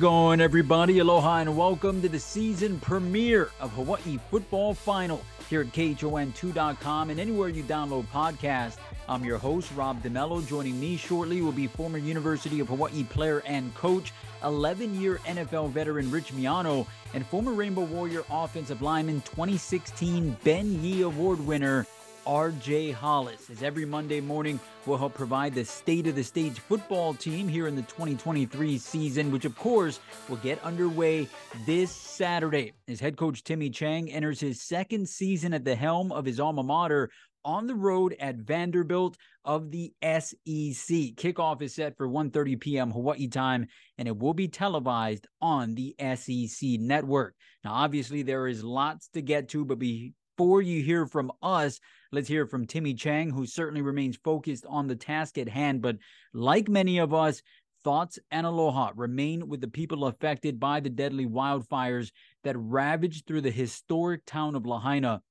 Going, everybody? Aloha and welcome to the season premiere of Hawaii Football Final here at KHON2.com and anywhere you download podcasts. I'm your host, Rob DeMello. Joining me shortly will be former University of Hawaii player and coach, 11 year NFL veteran Rich Miano, and former Rainbow Warrior offensive lineman 2016 Ben Yee Award winner RJ Hollis. As every Monday morning, will help provide the state of the stage football team here in the 2023 season, which of course will get underway this Saturday. As head coach Timmy Chang enters his second season at the helm of his alma mater on the road at Vanderbilt of the SEC. Kickoff is set for 1:30 p.m. Hawaii time and it will be televised on the SEC network. Now obviously there is lots to get to but before you hear from us, Let's hear from Timmy Chang, who certainly remains focused on the task at hand. But like many of us, thoughts and aloha remain with the people affected by the deadly wildfires that ravaged through the historic town of Lahaina.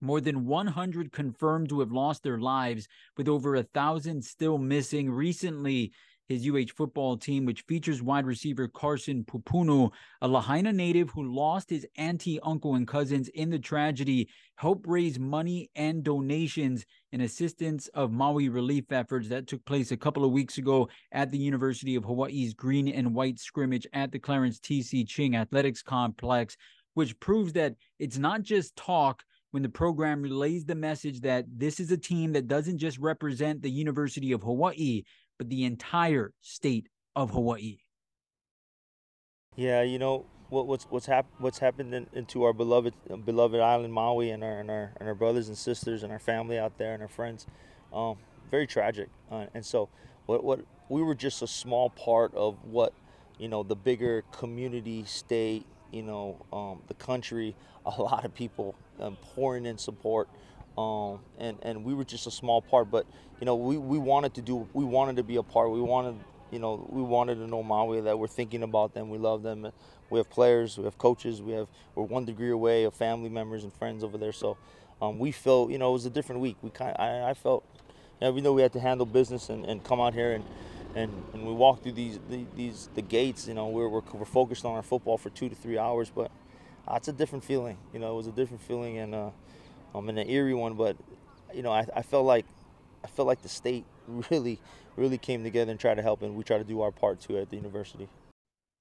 More than 100 confirmed to have lost their lives, with over a thousand still missing. Recently, his UH football team, which features wide receiver Carson Pupunu, a Lahaina native who lost his auntie, uncle, and cousins in the tragedy, helped raise money and donations in assistance of Maui relief efforts that took place a couple of weeks ago at the University of Hawaii's green and white scrimmage at the Clarence T.C. Ching Athletics Complex, which proves that it's not just talk when the program relays the message that this is a team that doesn't just represent the University of Hawaii, but the entire state of Hawaii. Yeah, you know what, what's what's hap- what's happened in, into our beloved beloved island Maui and our, and our and our brothers and sisters and our family out there and our friends, um, very tragic. Uh, and so, what what we were just a small part of what you know the bigger community, state, you know, um, the country. A lot of people um, pouring in support um, and and we were just a small part. But you know, we, we wanted to do, we wanted to be a part. We wanted, you know, we wanted to know Maui that we're thinking about them. We love them. We have players, we have coaches, we have we're one degree away of family members and friends over there. So um, we felt, you know, it was a different week. We kind, I, I felt, you know, we know we had to handle business and, and come out here and. And, and we walked through these the, these the gates. You know, we're, we're, we're focused on our football for two to three hours, but uh, it's a different feeling. You know, it was a different feeling, and uh, um, in an eerie one. But you know, I, I felt like I felt like the state really, really came together and tried to help, and we try to do our part too at the university.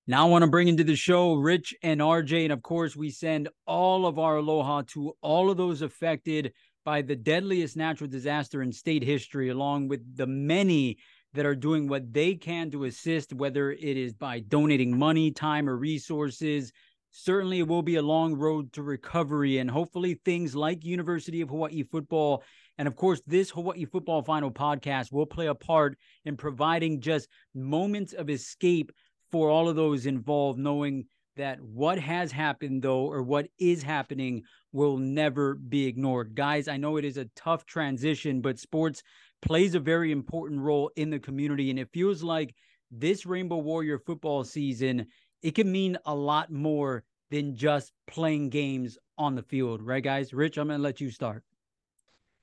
Now I want to bring into the show Rich and RJ, and of course, we send all of our aloha to all of those affected by the deadliest natural disaster in state history, along with the many that are doing what they can to assist, whether it is by donating money, time, or resources certainly it will be a long road to recovery and hopefully things like University of Hawaii football and of course this Hawaii football final podcast will play a part in providing just moments of escape for all of those involved knowing that what has happened though or what is happening will never be ignored. Guys i know it is a tough transition but sports plays a very important role in the community and it feels like this rainbow warrior football season it can mean a lot more than just playing games on the field, right, guys? Rich, I'm going to let you start.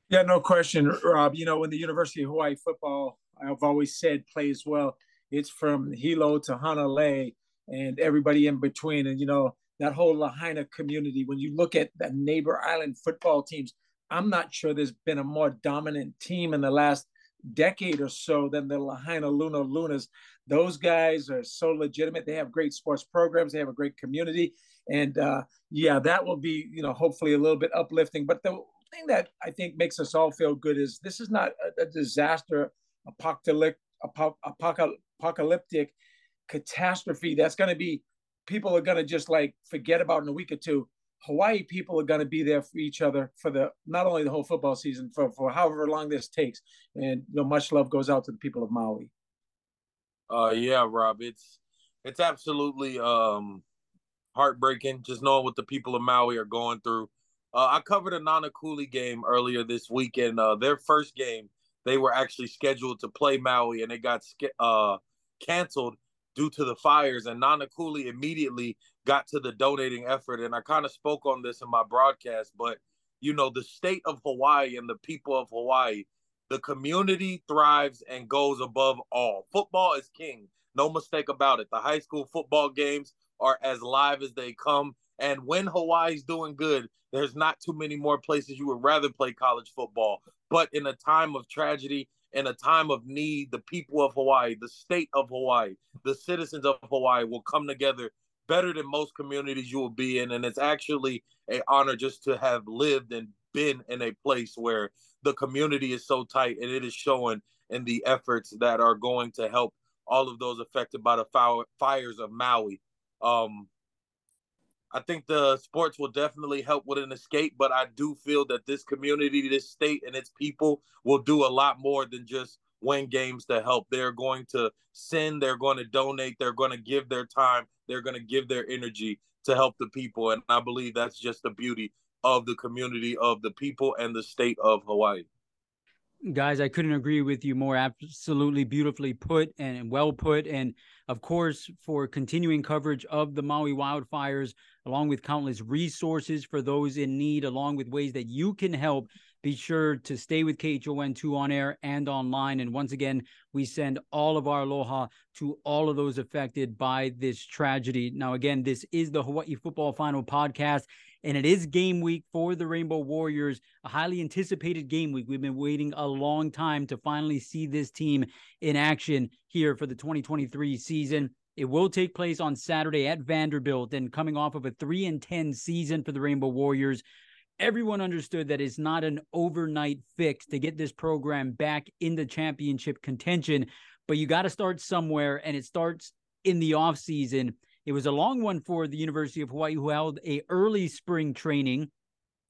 Yeah, no question, Rob. You know, in the University of Hawaii football, I've always said plays well, it's from Hilo to Hanalei and everybody in between. And, you know, that whole Lahaina community, when you look at the neighbor island football teams, I'm not sure there's been a more dominant team in the last decade or so than the Lahainaluna Lunas. Those guys are so legitimate. They have great sports programs. They have a great community, and uh, yeah, that will be you know hopefully a little bit uplifting. But the thing that I think makes us all feel good is this is not a, a disaster, apocalyptic, apocalyptic catastrophe that's going to be people are going to just like forget about in a week or two. Hawaii people are going to be there for each other for the not only the whole football season for for however long this takes. And you know, much love goes out to the people of Maui. Uh, yeah, Rob, it's it's absolutely um heartbreaking just knowing what the people of Maui are going through. Uh, I covered a Nana Nanakuli game earlier this weekend. Uh, their first game, they were actually scheduled to play Maui, and it got uh canceled due to the fires. And Nana Nanakuli immediately got to the donating effort. And I kind of spoke on this in my broadcast, but you know, the state of Hawaii and the people of Hawaii, the community thrives and goes above all. Football is king. No mistake about it. The high school football games are as live as they come. And when Hawaii's doing good, there's not too many more places you would rather play college football. But in a time of tragedy, in a time of need, the people of Hawaii, the state of Hawaii, the citizens of Hawaii will come together better than most communities you will be in. And it's actually an honor just to have lived and been in a place where the community is so tight and it is showing in the efforts that are going to help all of those affected by the fires of Maui. Um, I think the sports will definitely help with an escape, but I do feel that this community, this state, and its people will do a lot more than just win games to help. They're going to send, they're going to donate, they're going to give their time, they're going to give their energy to help the people. And I believe that's just the beauty of the community, of the people, and the state of Hawaii. Guys, I couldn't agree with you more. Absolutely beautifully put and well put. And of course, for continuing coverage of the Maui wildfires, along with countless resources for those in need, along with ways that you can help, be sure to stay with KHON2 on air and online. And once again, we send all of our aloha to all of those affected by this tragedy. Now, again, this is the Hawaii Football Final podcast and it is game week for the Rainbow Warriors, a highly anticipated game week. We've been waiting a long time to finally see this team in action here for the 2023 season. It will take place on Saturday at Vanderbilt and coming off of a 3 and 10 season for the Rainbow Warriors. Everyone understood that it's not an overnight fix to get this program back into championship contention, but you got to start somewhere and it starts in the offseason it was a long one for the University of Hawaii, who held a early spring training,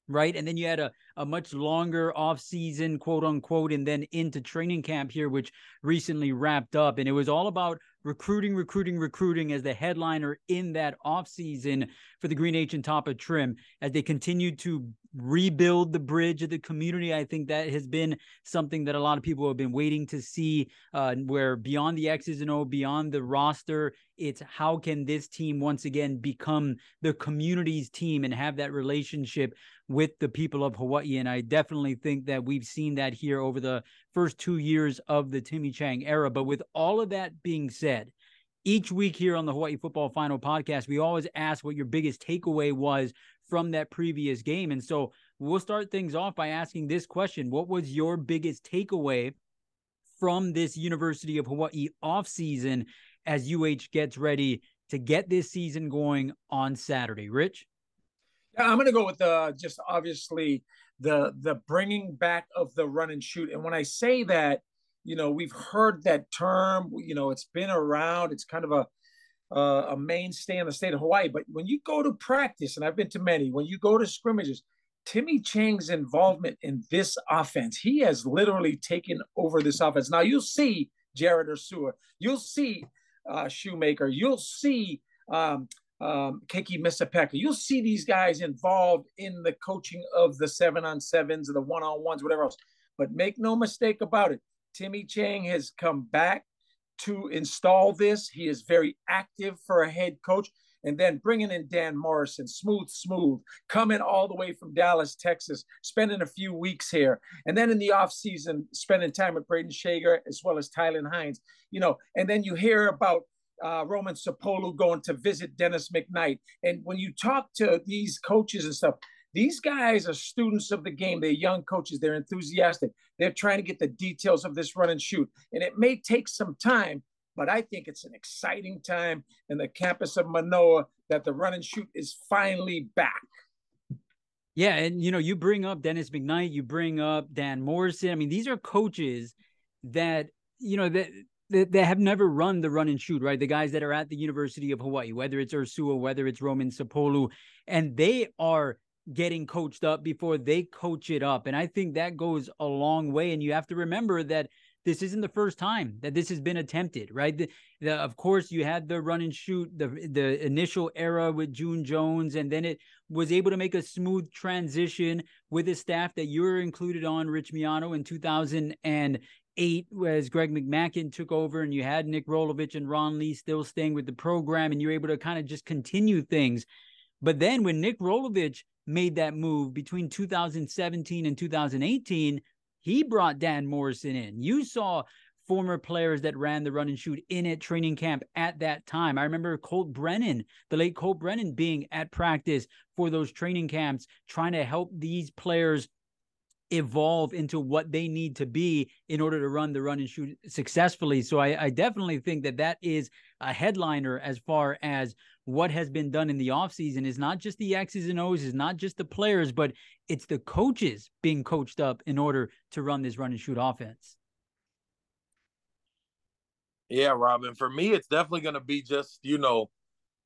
right? And then you had a, a much longer off season, quote unquote, and then into training camp here, which recently wrapped up. And it was all about recruiting, recruiting, recruiting as the headliner in that offseason for the Green H and Tapa trim as they continue to rebuild the bridge of the community. I think that has been something that a lot of people have been waiting to see, uh, where beyond the X's and O, beyond the roster, it's how can this team once again become the community's team and have that relationship with the people of Hawaii. And I definitely think that we've seen that here over the first two years of the Timmy Chang era. But with all of that being said, each week here on the Hawaii Football Final podcast, we always ask what your biggest takeaway was from that previous game. And so we'll start things off by asking this question What was your biggest takeaway from this University of Hawaii offseason as UH gets ready to get this season going on Saturday? Rich? Yeah, I'm going to go with uh, just obviously the the bringing back of the run and shoot. And when I say that, you know, we've heard that term. You know, it's been around. It's kind of a uh, a mainstay in the state of Hawaii. But when you go to practice, and I've been to many, when you go to scrimmages, Timmy Chang's involvement in this offense, he has literally taken over this offense. Now you'll see Jared Ursua, you'll see uh, Shoemaker, you'll see um, um, Keiki Misipeka. You'll see these guys involved in the coaching of the seven on sevens, or the one on ones, whatever else. But make no mistake about it, Timmy Chang has come back to install this. He is very active for a head coach. And then bringing in Dan Morrison, smooth, smooth, coming all the way from Dallas, Texas, spending a few weeks here. And then in the offseason, spending time with Brayden Schager as well as Tylan Hines, you know, and then you hear about uh, Roman Sapolu going to visit Dennis McKnight. And when you talk to these coaches and stuff, these guys are students of the game. They're young coaches. They're enthusiastic. They're trying to get the details of this run and shoot. And it may take some time, but I think it's an exciting time in the campus of Manoa that the run and shoot is finally back. Yeah, and you know, you bring up Dennis McKnight, you bring up Dan Morrison. I mean, these are coaches that you know that that have never run the run and shoot, right? The guys that are at the University of Hawaii, whether it's Ursua, whether it's Roman Sapolu, and they are getting coached up before they coach it up. And I think that goes a long way. And you have to remember that this isn't the first time that this has been attempted, right? The, the, of course, you had the run and shoot, the the initial era with June Jones, and then it was able to make a smooth transition with a staff that you were included on, Rich Miano, in 2000 and eight as Greg McMackin took over and you had Nick Rolovich and Ron Lee still staying with the program and you're able to kind of just continue things. But then when Nick Rolovich made that move between 2017 and 2018, he brought Dan Morrison in. You saw former players that ran the run and shoot in at training camp at that time. I remember Colt Brennan, the late Colt Brennan, being at practice for those training camps, trying to help these players evolve into what they need to be in order to run the run and shoot successfully. So I, I definitely think that that is a headliner as far as what has been done in the offseason is not just the X's and O's, is not just the players, but it's the coaches being coached up in order to run this run and shoot offense. Yeah, Robin. For me, it's definitely going to be just you know,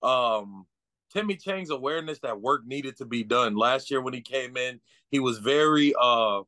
um, Timmy Chang's awareness that work needed to be done. Last year when he came in, he was very uh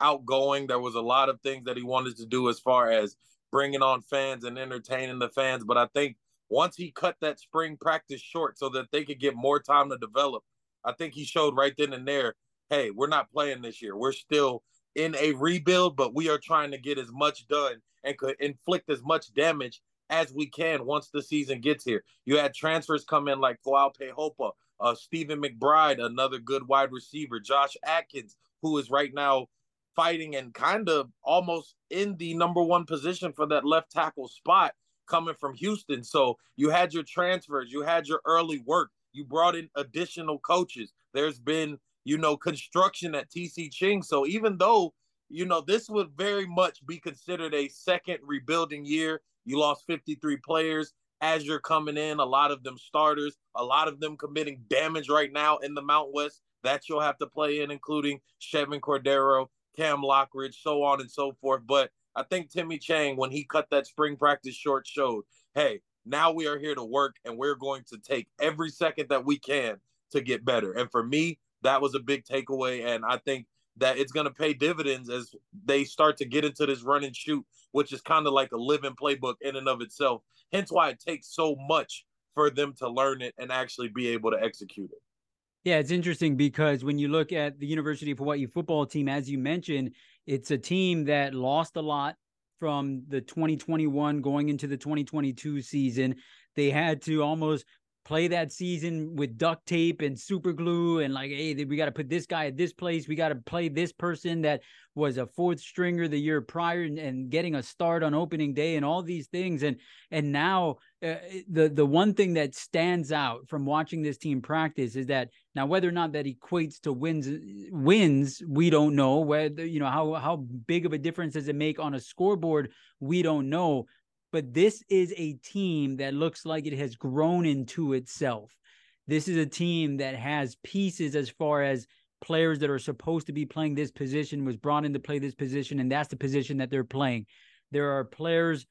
outgoing. There was a lot of things that he wanted to do as far as bringing on fans and entertaining the fans. But I think once he cut that spring practice short so that they could get more time to develop, I think he showed right then and there, hey, we're not playing this year. We're still in a rebuild, but we are trying to get as much done and could inflict as much damage as we can once the season gets here. You had transfers come in like Ka'Pei Hopa, uh, Stephen McBride, another good wide receiver, Josh Atkins, who is right now fighting and kind of almost in the number one position for that left tackle spot coming from Houston. So you had your transfers, you had your early work, you brought in additional coaches. There's been, you know, construction at TC Ching. So even though, you know, this would very much be considered a second rebuilding year, you lost 53 players as you're coming in, a lot of them starters, a lot of them committing damage right now in the Mount West that you'll have to play in, including Chevan Cordero, Cam Lockridge, so on and so forth. But I think Timmy Chang, when he cut that spring practice short, showed, hey, now we are here to work and we're going to take every second that we can to get better. And for me, that was a big takeaway. And I think that it's going to pay dividends as they start to get into this run and shoot, which is kind of like a living playbook in and of itself. Hence why it takes so much for them to learn it and actually be able to execute it. Yeah, it's interesting because when you look at the University of Hawaii football team, as you mentioned, it's a team that lost a lot from the 2021 going into the 2022 season. They had to almost play that season with duct tape and super glue and like hey we got to put this guy at this place. We got to play this person that was a fourth stringer the year prior and, and, getting a start on opening day and all these things. And and now uh, the the one thing that stands out from watching this team practice is that now whether or not that equates to wins wins we don't know. Whether you know how how big of a difference does it make on a scoreboard? We don't know but this is a team that looks like it has grown into itself. This is a team that has pieces as far as players that are supposed to be playing this position was brought in to play this position, and that's the position that they're playing. There are players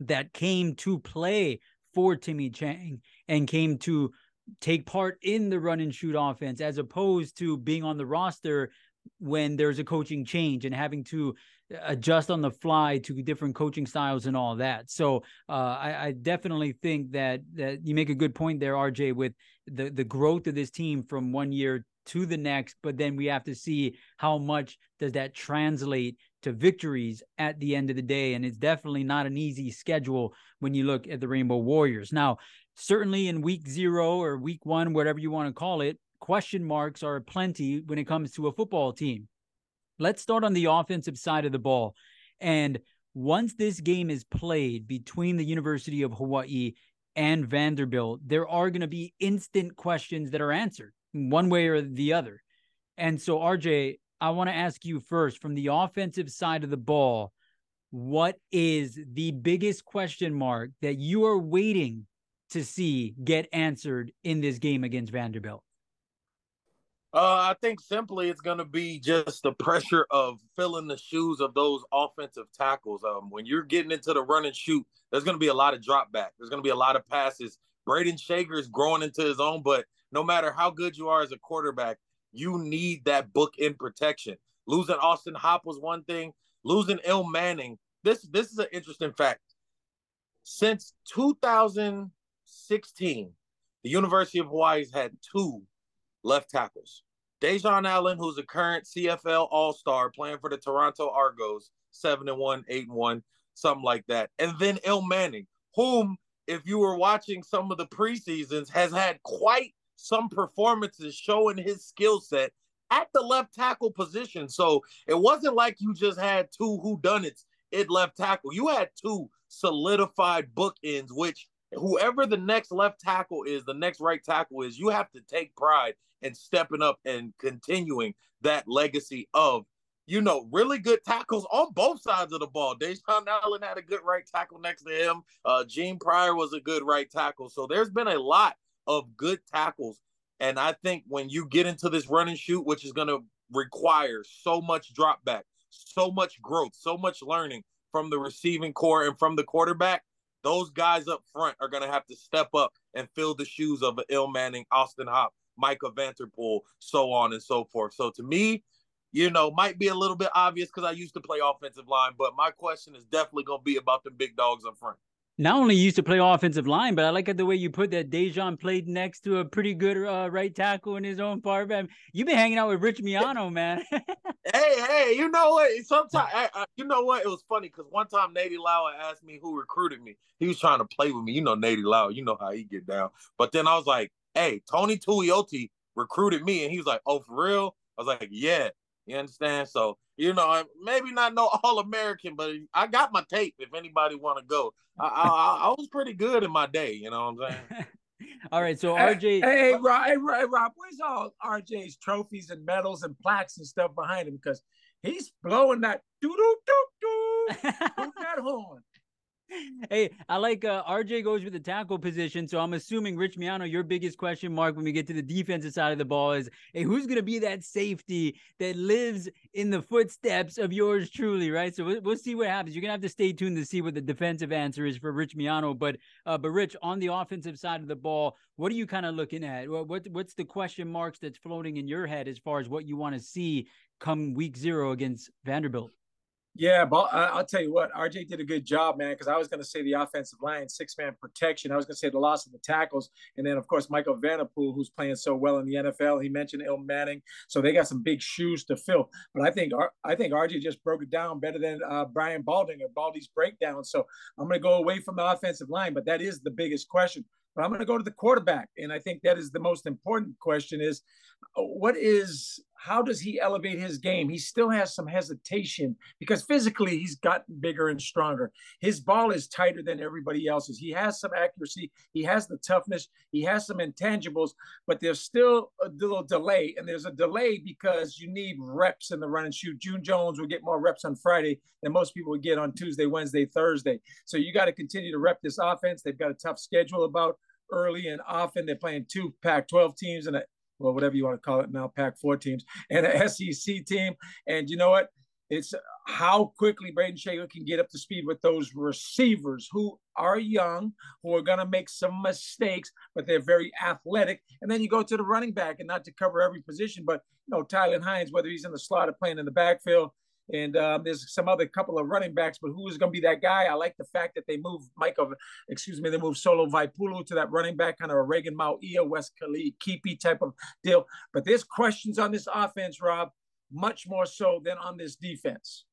that came to play for Timmy Chang and came to take part in the run and shoot offense as opposed to being on the roster when there's a coaching change and having to adjust on the fly to different coaching styles and all that. So uh, I, I, definitely think that that you make a good point there, RJ, with the the growth of this team from one year to the next. But then we have to see how much does that translate to victories at the end of the day. And it's definitely not an easy schedule when you look at the Rainbow Warriors. Now, certainly in week zero or week one, whatever you want to call it, question marks are plenty when it comes to a football team. Let's start on the offensive side of the ball. And once this game is played between the University of Hawaii and Vanderbilt, there are going to be instant questions that are answered one way or the other. And so, RJ, I want to ask you first from the offensive side of the ball, what is the biggest question mark that you are waiting to see get answered in this game against Vanderbilt? Uh, I think simply it's going to be just the pressure of filling the shoes of those offensive tackles. Um, when you're getting into the run and shoot, there's going to be a lot of drop back. There's going to be a lot of passes. Brayden Schager is growing into his own, but no matter how good you are as a quarterback, you need that book in protection. Losing Austin Hop was one thing. Losing Il Manning. This this is an interesting fact. Since 2016, the University of Hawaii's had two left tackles. Dejon Allen, who's a current CFL All Star, playing for the Toronto Argos, seven and one, eight and one, something like that. And then Il Manning, whom, if you were watching some of the preseasons, has had quite some performances showing his skill set at the left tackle position. So it wasn't like you just had two who done it at left tackle. You had two solidified bookends, which whoever the next left tackle is, the next right tackle is, you have to take pride in stepping up and continuing that legacy of, you know, really good tackles on both sides of the ball. Dejon Allen had a good right tackle next to him. Uh, Gene Pryor was a good right tackle. So there's been a lot of good tackles. And I think when you get into this run and shoot, which is going to require so much drop back, so much growth, so much learning from the receiving core and from the quarterback, those guys up front are going to have to step up and fill the shoes of an Il Manning, Austin Hop, Micah Vanterpool, so on and so forth. So to me, you know, might be a little bit obvious because I used to play offensive line, but my question is definitely going to be about the big dogs up front not only used to play offensive line, but I like the way you put that. Dejon played next to a pretty good uh, right tackle in his own part. Man, you've been hanging out with Rich Miano, man. hey, hey, you know what? Sometimes, I, I, you know what? It was funny because one time Nady Lauer asked me who recruited me. He was trying to play with me. You know Nady Lauer. You know how he get down. But then I was like, hey, Tony Tuioti recruited me, and he was like, oh, for real? I was like, yeah. You understand? So you know, maybe not no All American, but I got my tape. If anybody want to go, I, I, I was pretty good in my day. You know what I'm saying? all right, so RJ. Hey, hey, uh, Rob, hey, Rob, where's all RJ's trophies and medals and plaques and stuff behind him? Because he's blowing that doo doo doo doo that horn hey, I like uh, RJ goes with the tackle position. So I'm assuming Rich Miano, your biggest question mark when we get to the defensive side of the ball is, hey, who's going to be that safety that lives in the footsteps of yours truly, right? So we'll, we'll see what happens. You're going to have to stay tuned to see what the defensive answer is for Rich Miano. But, uh, but Rich, on the offensive side of the ball, what are you kind of looking at? What, what what's the question marks that's floating in your head as far as what you want to see come week zero against Vanderbilt? Yeah, but I'll tell you what, RJ did a good job, man. Because I was going to say the offensive line, six man protection. I was going to say the loss of the tackles, and then of course Michael Vanterpool, who's playing so well in the NFL. He mentioned Il Manning, so they got some big shoes to fill. But I think I think RJ just broke it down better than uh, Brian Baldinger or Baldy's breakdown. So I'm going to go away from the offensive line, but that is the biggest question. But I'm going to go to the quarterback, and I think that is the most important question: is what is how does he elevate his game? He still has some hesitation because physically he's gotten bigger and stronger. His ball is tighter than everybody else's. He has some accuracy, he has the toughness, he has some intangibles, but there's still a little delay. And there's a delay because you need reps in the run and shoot. June Jones will get more reps on Friday than most people would get on Tuesday, Wednesday, Thursday. So you got to continue to rep this offense. They've got a tough schedule about early and often. They're playing two Pac 12 teams and a well, whatever you want to call it now, Pac four teams and an SEC team. And you know what? It's how quickly Brayden Schager can get up to speed with those receivers who are young, who are going to make some mistakes, but they're very athletic. And then you go to the running back, and not to cover every position, but you know, Tylan Hines, whether he's in the slot or playing in the backfield, and um, there's some other couple of running backs, but who is going to be that guy? I like the fact that they move Michael, excuse me, they move Solo Vaipulu to that running back, kind of a Reagan Mauia, West Khalid, Keepy type of deal. But there's questions on this offense, Rob, much more so than on this defense.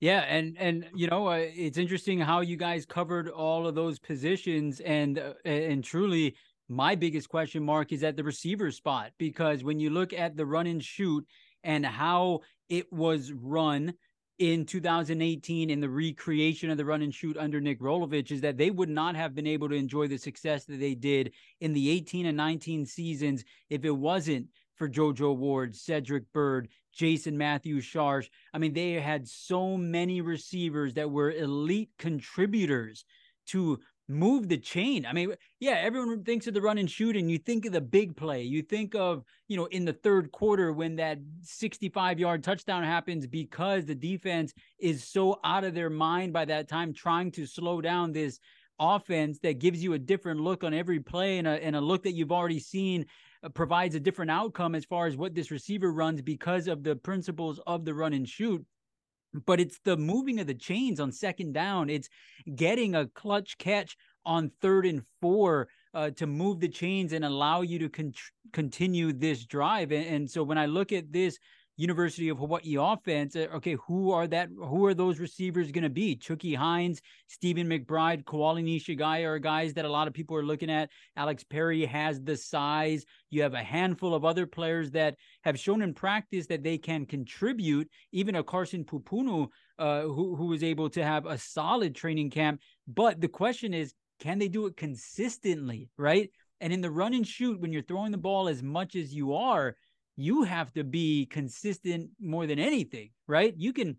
Yeah, and and you know uh, it's interesting how you guys covered all of those positions, and uh, and truly my biggest question mark is at the receiver spot because when you look at the run and shoot and how it was run in 2018 in the recreation of the run and shoot under Nick Rolovich is that they would not have been able to enjoy the success that they did in the 18 and 19 seasons if it wasn't for JoJo Ward, Cedric Byrd, Jason Matthews Sharsh. I mean, they had so many receivers that were elite contributors to move the chain. I mean, yeah, everyone thinks of the run and shoot, and you think of the big play. You think of, you know, in the third quarter when that 65 yard touchdown happens because the defense is so out of their mind by that time, trying to slow down this offense that gives you a different look on every play and a, and a look that you've already seen uh, provides a different outcome as far as what this receiver runs because of the principles of the run and shoot but it's the moving of the chains on second down. It's getting a clutch catch on third and four uh, to move the chains and allow you to con- continue this drive. And, and, so when I look at this University of Hawaii offense, uh, okay, who are that? Who are those receivers going to be? Chucky Hines, Stephen McBride, Koali Nishigaya are guys that a lot of people are looking at. Alex Perry has the size. You have a handful of other players that have shown in practice that they can contribute. Even a Carson Pupunu, uh, who who was able to have a solid training camp. But the question is, can they do it consistently? Right. And in the run and shoot, when you're throwing the ball as much as you are, you have to be consistent more than anything, right? You can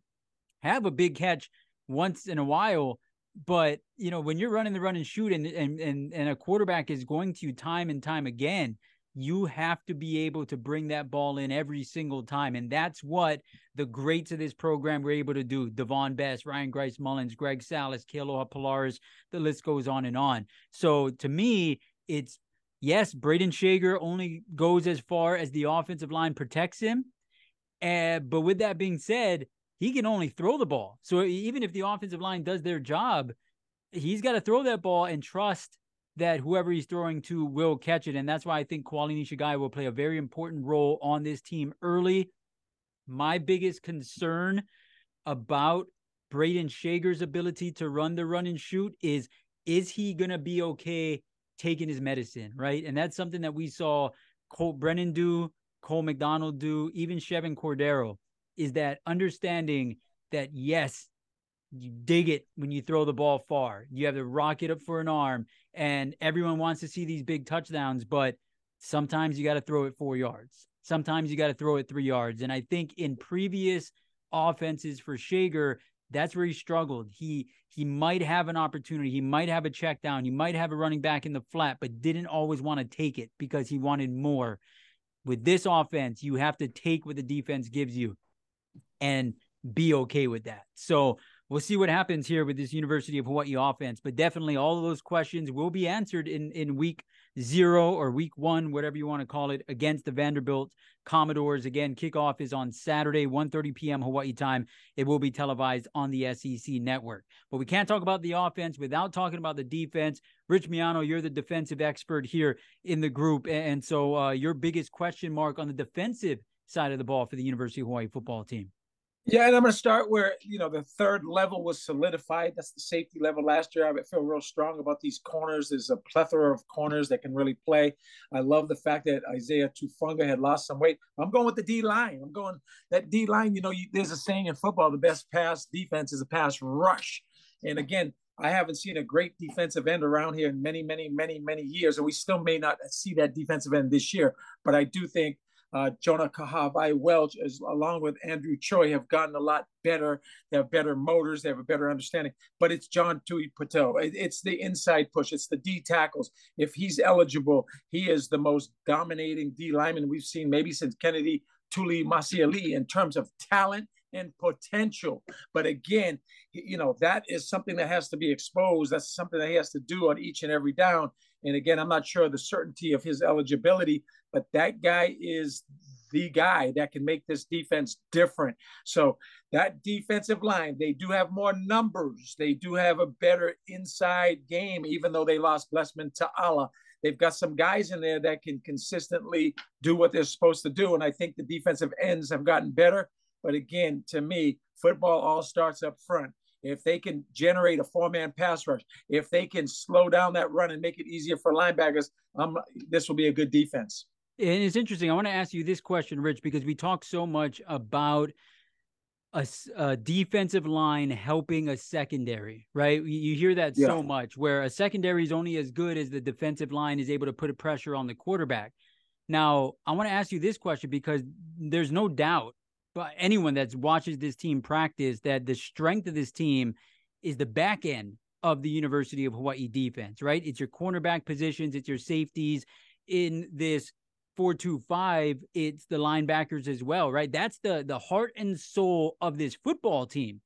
have a big catch once in a while, but you know, when you're running the run and shoot and and and, and a quarterback is going to you time and time again, you have to be able to bring that ball in every single time. And that's what the greats of this program were able to do. Davone Bess, Ryan Grice-Mullen, Greg Salas, Kealoha Pilares, the list goes on and on. So to me, it's yes, Brayden Schager only goes as far as the offensive line protects him. Uh, but with that being said, he can only throw the ball. So even if the offensive line does their job, he's got to throw that ball and trust that whoever he's throwing to will catch it. And that's why I think Koali Nishigaya will play a very important role on this team early. My biggest concern about Brayden Schager's ability to run the run and shoot is is he going to be okay taking his medicine, right? And that's something that we saw Colt Brennan do, Cole McDonald do, even Chevan Cordero, is that understanding that yes, you dig it when you throw the ball far. You have to rock it up for an arm, and everyone wants to see these big touchdowns, but sometimes you got to throw it four yards. Sometimes you got to throw it three yards. And I think in previous offenses for Schager, that's where he struggled. He he might have an opportunity. He might have a check down. He might have a running back in the flat, but didn't always want to take it because he wanted more. With this offense, you have to take what the defense gives you and be okay with that. So we'll see what happens here with this University of Hawaii offense. But definitely all of those questions will be answered in, in week zero or week one, whatever you want to call it, against the Vanderbilt Commodores. Again, kickoff is on Saturday, 1.30 p.m. Hawaii time. It will be televised on the SEC network. But we can't talk about the offense without talking about the defense. Rich Miano, you're the defensive expert here in the group. And so uh, your biggest question mark on the defensive side of the ball for the University of Hawaii football team? Yeah, and I'm going to start where you know the third level was solidified. That's the safety level last year. I feel real strong about these corners. There's a plethora of corners that can really play. I love the fact that Isaiah Tufunga had lost some weight. I'm going with the D line. I'm going that D line. You know, you, there's a saying in football: the best pass defense is a pass rush. And again, I haven't seen a great defensive end around here in many, many, many, many years, and we still may not see that defensive end this year. But I do think uh, Jonah Kahahawai Welch, as, along with Andrew Choi, have gotten a lot better. They have better motors. They have a better understanding. But it's John Tui Patel. It, it's the inside push. It's the D tackles. If he's eligible, he is the most dominating D lineman we've seen maybe since Kennedy Tulimasealii in terms of talent and potential. But again, you know, that is something that has to be exposed. That's something that he has to do on each and every down. And again, I'm not sure the certainty of his eligibility, but that guy is the guy that can make this defense different. So that defensive line, they do have more numbers. They do have a better inside game, even though they lost Blessman Ta'ala. They've got some guys in there that can consistently do what they're supposed to do. And I think the defensive ends have gotten better. But again, to me, football all starts up front if they can generate a four-man pass rush, if they can slow down that run and make it easier for linebackers, um, this will be a good defense. And it's interesting. I want to ask you this question, Rich, because we talk so much about a, a defensive line helping a secondary, right? You hear that yeah. so much, where a secondary is only as good as the defensive line is able to put a pressure on the quarterback. Now, I want to ask you this question because there's no doubt but anyone that watches this team practice that the strength of this team is the back end of the University of Hawaii defense, right? It's your cornerback positions, it's your safeties in this 425, it's the linebackers as well, right? That's the the heart and soul of this football team.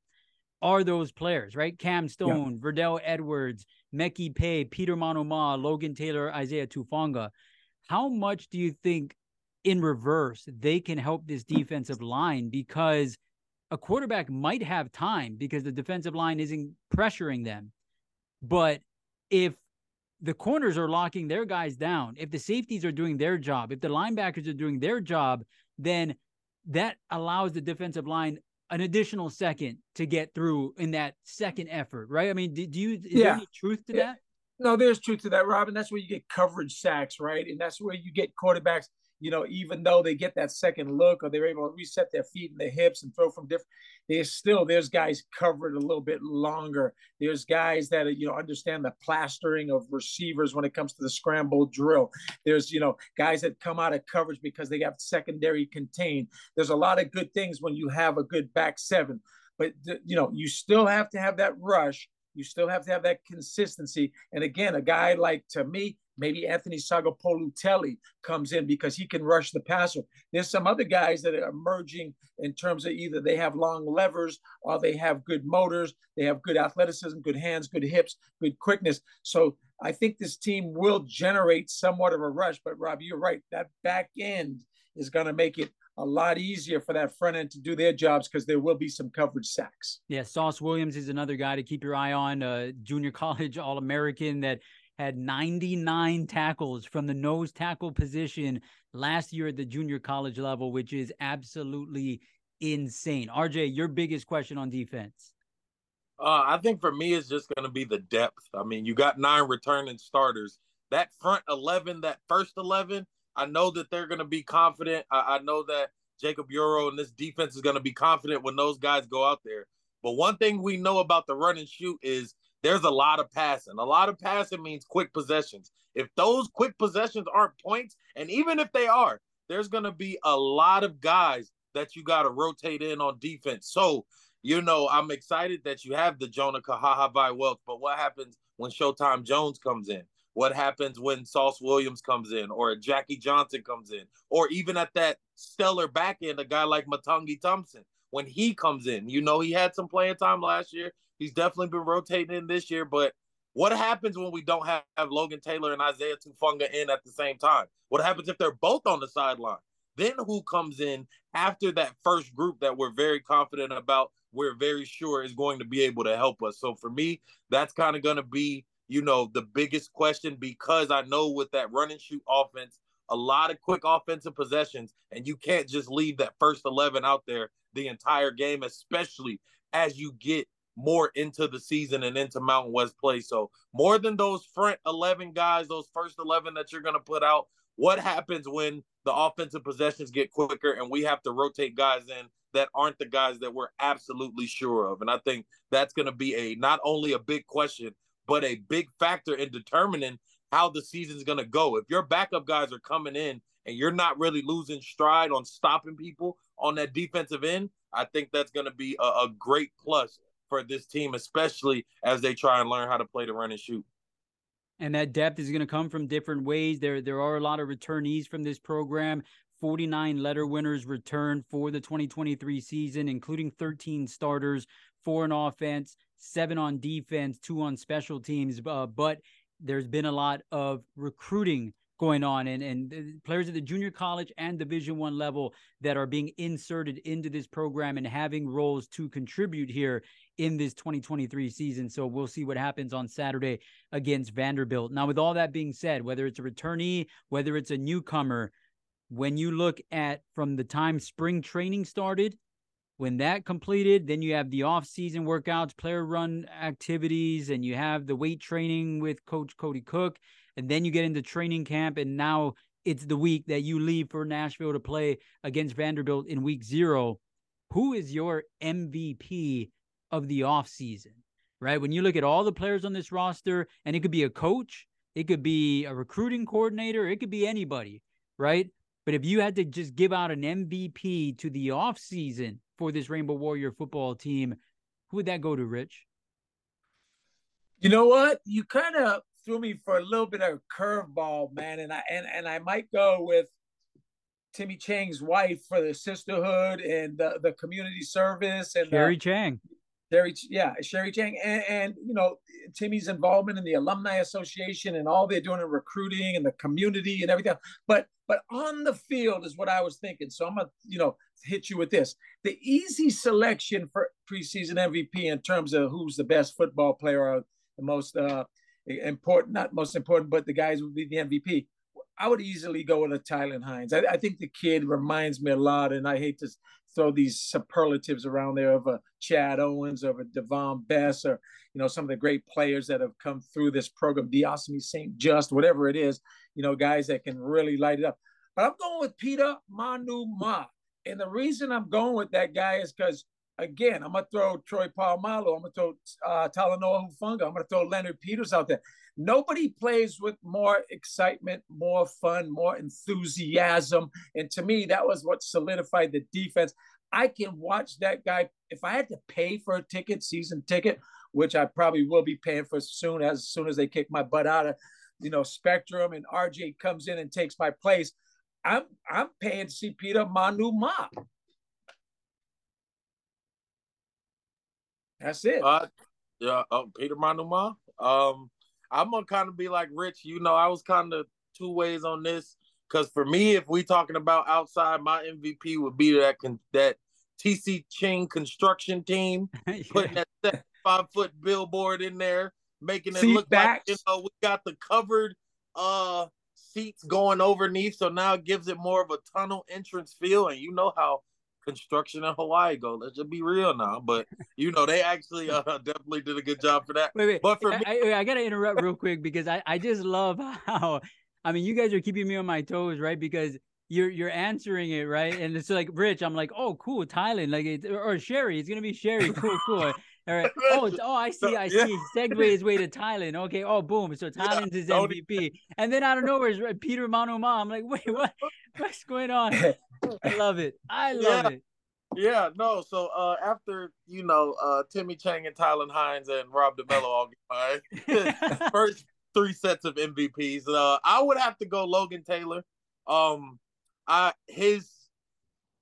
Are those players, right? Cam Stone, yeah. Verdell Edwards, Meki Pei, Peter Manuma, Logan Taylor, Isaiah Tufunga. How much do you think in reverse, they can help this defensive line because a quarterback might have time because the defensive line isn't pressuring them. But if the corners are locking their guys down, if the safeties are doing their job, if the linebackers are doing their job, then that allows the defensive line an additional second to get through in that second effort, right? I mean, do, do you, is yeah. there any truth to yeah. that? No, there's truth to that, Robin. That's where you get coverage sacks, right? And that's where you get quarterbacks you know, even though they get that second look or they're able to reset their feet and their hips and throw from different, there's still there's guys covered a little bit longer. There's guys that you know understand the plastering of receivers when it comes to the scramble drill. There's you know guys that come out of coverage because they have secondary contained. There's a lot of good things when you have a good back seven, but you know you still have to have that rush. You still have to have that consistency. And again, a guy like to me, Maybe Anthony Sagapolu comes in because he can rush the passer. There's some other guys that are emerging in terms of either they have long levers or they have good motors, they have good athleticism, good hands, good hips, good quickness. So I think this team will generate somewhat of a rush. But Rob, you're right. That back end is going to make it a lot easier for that front end to do their jobs because there will be some coverage sacks. Yeah, Sauce Williams is another guy to keep your eye on, uh, junior college All American that had 99 tackles from the nose tackle position last year at the junior college level, which is absolutely insane. RJ, your biggest question on defense? Uh, I think for me, it's just going to be the depth. I mean, you got nine returning starters. That front 11, that first 11, I know that they're going to be confident. I, I know that Jacob Yoro and this defense is going to be confident when those guys go out there. But one thing we know about the run and shoot is there's a lot of passing. A lot of passing means quick possessions. If those quick possessions aren't points, and even if they are, there's going to be a lot of guys that you got to rotate in on defense. So, you know, I'm excited that you have the Jonah Kahahawai Welch, but what happens when Showtime Jones comes in? What happens when Sauce Williams comes in or Jackie Johnson comes in? Or even at that stellar back end, a guy like Matangi Thompson, when he comes in, you know, he had some playing time last year. He's definitely been rotating in this year, but what happens when we don't have, have Logan Taylor and Isaiah Tufunga in at the same time? What happens if they're both on the sideline? Then who comes in after that first group that we're very confident about? We're very sure is going to be able to help us. So for me, that's kind of going to be, you know, the biggest question because I know with that run and shoot offense, a lot of quick offensive possessions, and you can't just leave that first 11 out there the entire game, especially as you get more into the season and into Mountain West play. So more than those front 11 guys, those first 11 that you're going to put out, what happens when the offensive possessions get quicker and we have to rotate guys in that aren't the guys that we're absolutely sure of? And I think that's going to be a not only a big question, but a big factor in determining how the season's going to go. If your backup guys are coming in and you're not really losing stride on stopping people on that defensive end, I think that's going to be a, a great plus for this team, especially as they try and learn how to play the run and shoot. And that depth is going to come from different ways. There, there are a lot of returnees from this program. 49 letter winners return for the 2023 season, including 13 starters, four on offense, seven on defense, two on special teams. Uh, but there's been a lot of recruiting going on and, and players at the junior college and division one level that are being inserted into this program and having roles to contribute here in this 2023 season. So we'll see what happens on saturday against vanderbilt. Now with all that being said whether it's a returnee whether it's a newcomer when you look at from the time spring training started when that completed then you have the off-season workouts player run activities and you have the weight training with coach cody cook and then you get into training camp and now it's the week that you leave for Nashville to play against Vanderbilt in week 0 who is your MVP of the offseason right? When you look at all the players on this roster and it could be a coach it could be a recruiting coordinator it could be anybody right? But if you had to just give out an MVP to the offseason for this Rainbow Warrior football team who would that go to Rich? You know what? You kind of threw me for a little bit of a curveball, man, and I and and I might go with Timmy Chang's wife for the sisterhood and the, the community service and uh, Chang. Sherry, yeah, Sherry Chang, and, and, you know Timmy's involvement in the alumni association and all they're doing in recruiting and the community and everything. But but on the field is what I was thinking. So I'm gonna you know hit you with this: the easy selection for preseason MVP in terms of who's the best football player or the most uh, important, not most important, but the guys would be the MVP. I would easily go with a Tylan Hines. I, I, think the kid reminds me a lot, and I hate to throw these superlatives around there of a Chad Owens, of a Davone Bess, or you know some of the great players that have come through this program, Diosmy St. Just, whatever it is, you know, guys that can really light it up. But I'm going with Peter Manuma. And the reason I'm going with that guy is because again, I'm gonna throw Troy Polamalu, I'm gonna throw uh, Talanoa Hufanga, I'm gonna throw Leonard Peters out there. Nobody plays with more excitement, more fun, more enthusiasm, and to me, that was what solidified the defense. I can watch that guy. If I had to pay for a ticket, season ticket, which I probably will be paying for soon as soon as they kick my butt out of, you know, Spectrum and RJ comes in and takes my place. I'm I'm paying to see Peter Manuma. That's it. Uh, yeah, uh, Peter Manuma. Um, I'm gonna kind of be like Rich. You know, I was kind of two ways on this because for me, if we talking about outside, my MVP would be that con- that TC Ching construction team yeah. putting that five foot billboard in there, making it Seat look backs. like you know we got the covered uh seats going underneath, so now it gives it more of a tunnel entrance feel, and you know how construction in Hawaii go. Let's just be real now. But you know, they actually uh, definitely did a good job for that. Wait, wait. But for I, me, I, I, gotta interrupt real quick because I, I just love how I mean you guys are keeping me on my toes, right? Because you're you're answering it right, and it's like Rich. I'm like, oh, cool, Tylan, like it, or Sherry. It's gonna be Sherry. Cool, cool. All right. Oh, oh, I see. I see. Segway his way to Tylan. Okay. Oh, boom. So Tylan's his MVP, and then out of nowhere is Peter Manuma. I'm like, wait, what? What's going on? I love it. I love yeah. it. Yeah, no. So uh, after you know uh, Timmy Chang and Tylan Hines and Rob DeMello all get my first three sets of MVPs, uh, I would have to go Logan Taylor. Um, I his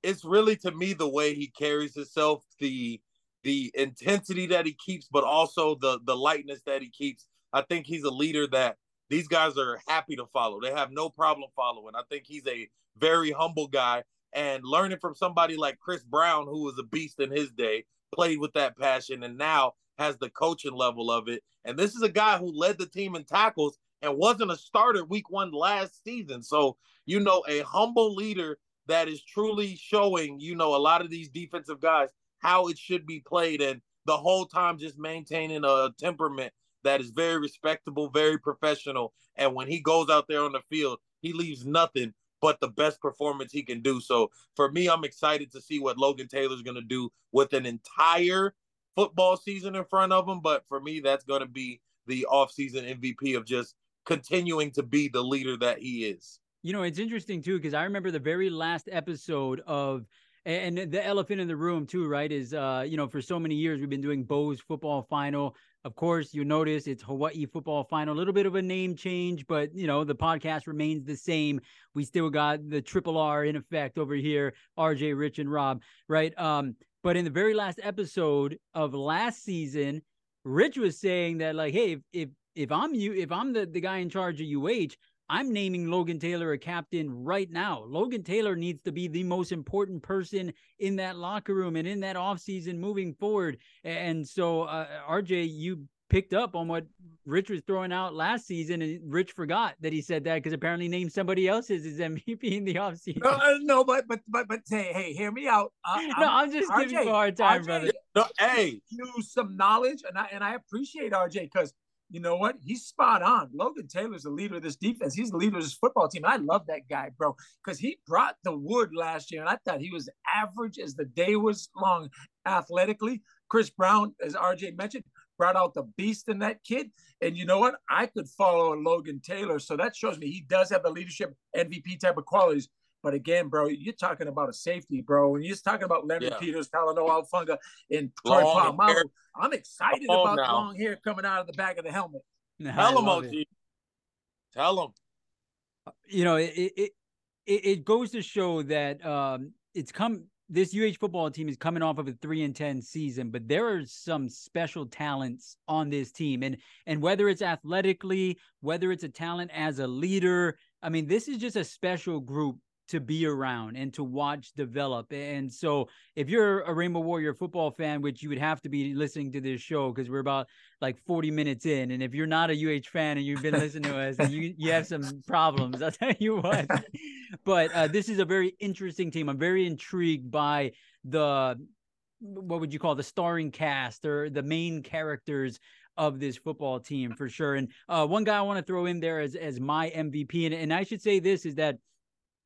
it's really to me the way he carries himself, the the intensity that he keeps, but also the the lightness that he keeps. I think he's a leader that these guys are happy to follow. They have no problem following. I think he's a very humble guy and learning from somebody like Chris Brown, who was a beast in his day, played with that passion, and now has the coaching level of it. And this is a guy who led the team in tackles and wasn't a starter week one last season. So, you know, a humble leader that is truly showing, you know, a lot of these defensive guys how it should be played and the whole time just maintaining a temperament that is very respectable, very professional. And when he goes out there on the field, he leaves nothing but the best performance he can do. So for me, I'm excited to see what Logan Taylor's going to do with an entire football season in front of him. But for me, that's going to be the offseason MVP of just continuing to be the leader that he is. You know, it's interesting too, because I remember the very last episode of and the elephant in the room too, right? Is uh, you know, for so many years we've been doing 'Bows football final. Of course, you notice it's Hawaii football final. A little bit of a name change, but you know, the podcast remains the same. We still got the triple R in effect over here, RJ, Rich, and Rob, right? Um, but in the very last episode of last season, Rich was saying that, like, hey, if if, if I'm you, if I'm the, the guy in charge of UH, I'm naming Logan Taylor a captain right now. Logan Taylor needs to be the most important person in that locker room and in that offseason moving forward. And so, uh, RJ, you picked up on what Rich was throwing out last season, and Rich forgot that he said that because apparently named somebody else's as his MVP in the offseason. No, uh, no, but but but but hey, hey, hear me out. Uh, no, I'm, I'm just RJ, giving you a hard time, RJ, brother. No, hey, use some knowledge, and I and I appreciate RJ because you know what? He's spot on. Logan Taylor's the leader of this defense. He's the leader of this football team. I love that guy, bro, because he brought the wood last year, and I thought he was average as the day was long athletically. Chris Brown, as RJ mentioned, brought out the beast in that kid. And you know what? I could follow Logan Taylor. So that shows me he does have the leadership MVP type of qualities. But again, bro, you're talking about a safety, bro. And you're talking about Leonard yeah. Peters, Talanoa Hufanga, and Troy Polamalu. I'm excited about now. long hair coming out of the back of the helmet. Tell him, OG. Tell him. You know, it, it it it goes to show that um, it's come. This UH football team is coming off of a three and ten season, but there are some special talents on this team, and and whether it's athletically, whether it's a talent as a leader, I mean, this is just a special group to be around and to watch develop. And so, if you're a Rainbow Warrior football fan, which you would have to be listening to this show because we're about like 40 minutes in, and if you're not a UH fan and you've been listening to us, you you have some problems. I'll tell you what. but uh, this is a very interesting team. I'm very intrigued by the what would you call the starring cast or the main characters of this football team for sure. And uh, one guy I want to throw in there as as my MVP, and, and I should say this is that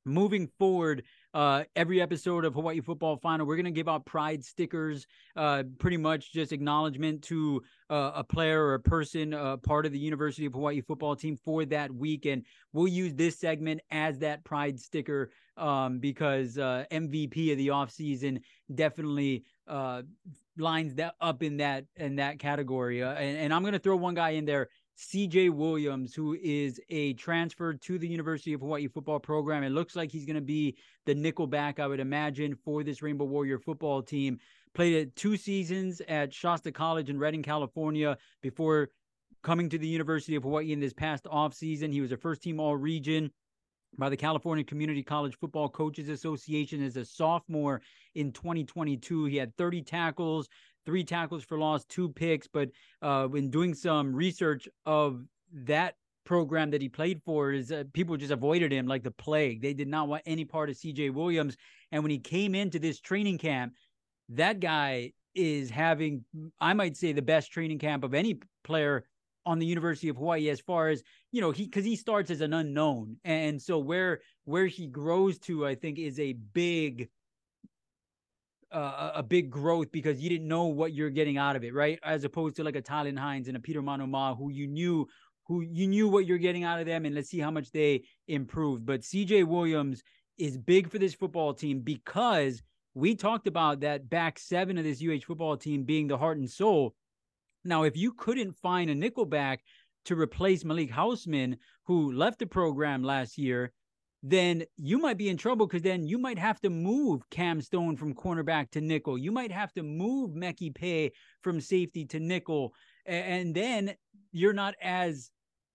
moving forward uh, every episode of hawaii football final we're going to give out pride stickers uh, pretty much just acknowledgement to uh, a player or a person uh, part of the university of hawaii football team for that week. And we'll use this segment as that pride sticker um, because uh, mvp of the offseason definitely uh, lines that up in that in that category. And, and i'm going to throw one guy in there CJ Williams, who is a transfer to the University of Hawaii football program. It looks like he's going to be the nickelback, I would imagine, for this Rainbow Warrior football team. Played two seasons at Shasta College in Redding, California, before coming to the University of Hawaii in this past offseason. He was a first team all region by the California Community College Football Coaches Association as a sophomore in 2022. He had 30 tackles, three tackles for loss, two picks. But uh, when doing some research of that program that he played for, is uh, people just avoided him like the plague. They did not want any part of CJ Williams. And when he came into this training camp, that guy is having, I might say, the best training camp of any player on the University of Hawaii as far as you know he because he starts as an unknown and so where where he grows to I think is a big uh, a big growth because you didn't know what you're getting out of it, right? As opposed to like a Tylan Hines and a Peter Manuma who you knew who you knew what you're getting out of them, and let's see how much they improved. But CJ Williams is big for this football team because we talked about that back seven of this UH football team being the heart and soul. Now, if you couldn't find a nickelback to replace Malik Hausman, who left the program last year, then you might be in trouble because then you might have to move Cam Stone from cornerback to nickel. You might have to move Meki Pei from safety to nickel, and then you're not as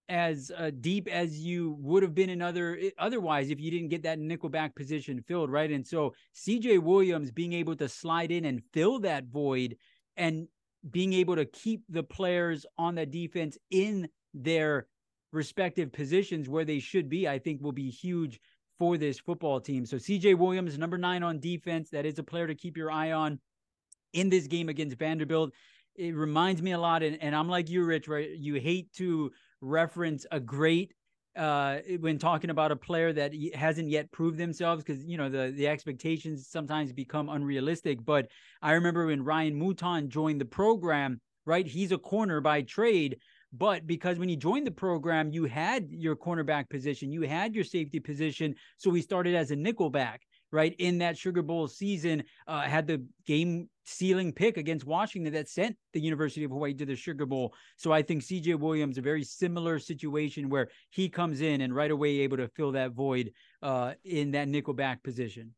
as uh, deep as you would have been in other otherwise if you didn't get that nickel back position filled right and so CJ Williams being able to slide in and fill that void and being able to keep the players on the defense in their respective positions where they should be, I think will be huge for this football team. So CJ Williams, number nine on defense, that is a player to keep your eye on in this game against Vanderbilt. It reminds me a lot, and, and I'm like you, Rich, right? You hate to reference a great uh when talking about a player that hasn't yet proved themselves because you know the the expectations sometimes become unrealistic but i remember when ryan mouton joined the program right he's a corner by trade but because when you joined the program, you had your cornerback position, you had your safety position. So we started as a nickelback, right? In that Sugar Bowl season, uh, had the game sealing pick against Washington that sent the University of Hawaii to the Sugar Bowl. So I think CJ Williams, a very similar situation where he comes in and right away able to fill that void uh, in that nickelback position.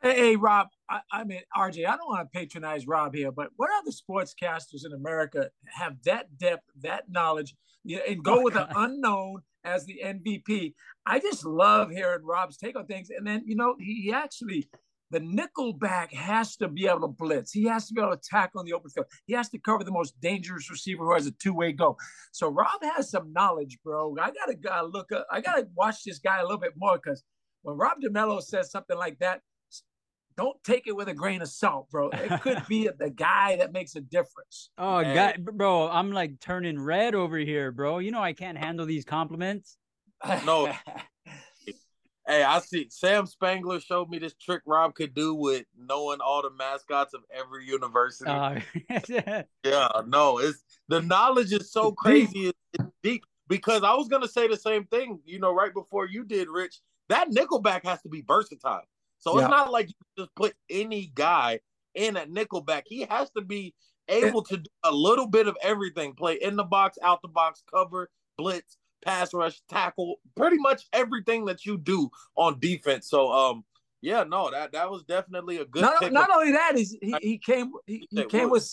Hey, hey Rob, I, I, mean, RJ, I don't want to patronize Rob here, but what other sportscasters in America have that depth, that knowledge, and go oh, with God. an unknown as the MVP? I just love hearing Rob's take on things. And then, you know, he, he actually, the nickel back has to be able to blitz. He has to be able to tackle on the open field. He has to cover the most dangerous receiver who has a two-way go. So Rob has some knowledge, bro. I gotta, gotta look up. I gotta watch this guy a little bit more because when Rob DeMello says something like that, don't take it with a grain of salt, bro. It could be the guy that makes a difference. Oh, and, God, bro, I'm like turning red over here, bro. You know I can't handle these compliments. No. hey, I see. Sam Spangler showed me this trick Rob could do with knowing all the mascots of every university. Uh, yeah, no, it's the knowledge is so crazy. It's, it's deep because I was gonna say the same thing. You know, right before you did, Rich. That Nickelback has to be versatile. So yeah. it's not like you just put any guy in at nickelback. He has to be able to do a little bit of everything play in the box, out the box, cover, blitz, pass rush, tackle, pretty much everything that you do on defense. So, um, yeah, no, that that was definitely a good. Not, not only that is he, he came he, he came with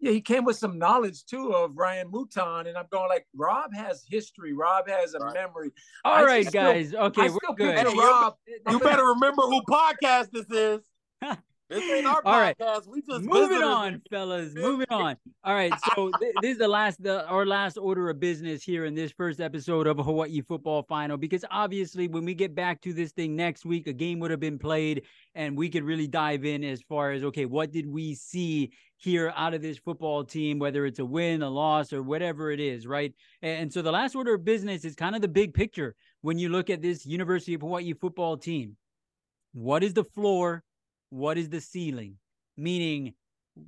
yeah, he came with some knowledge too of Ryan Mouton, and I'm going like Rob has history. Rob has a right. memory. All I right, guys. okay, we're good. Rob, you better remember who podcast this is. This ain't our All podcast. Right. We just moving on, fellas. Moving on. All right. So th- this is the last, the our last order of business here in this first episode of Hawaii Football Final, because obviously when we get back to this thing next week, a game would have been played, and we could really dive in as far as okay, what did we see here out of this football team, whether it's a win, a loss, or whatever it is, right? And so the last order of business is kind of the big picture when you look at this University of Hawaii football team. What is the floor? What is the ceiling? Meaning,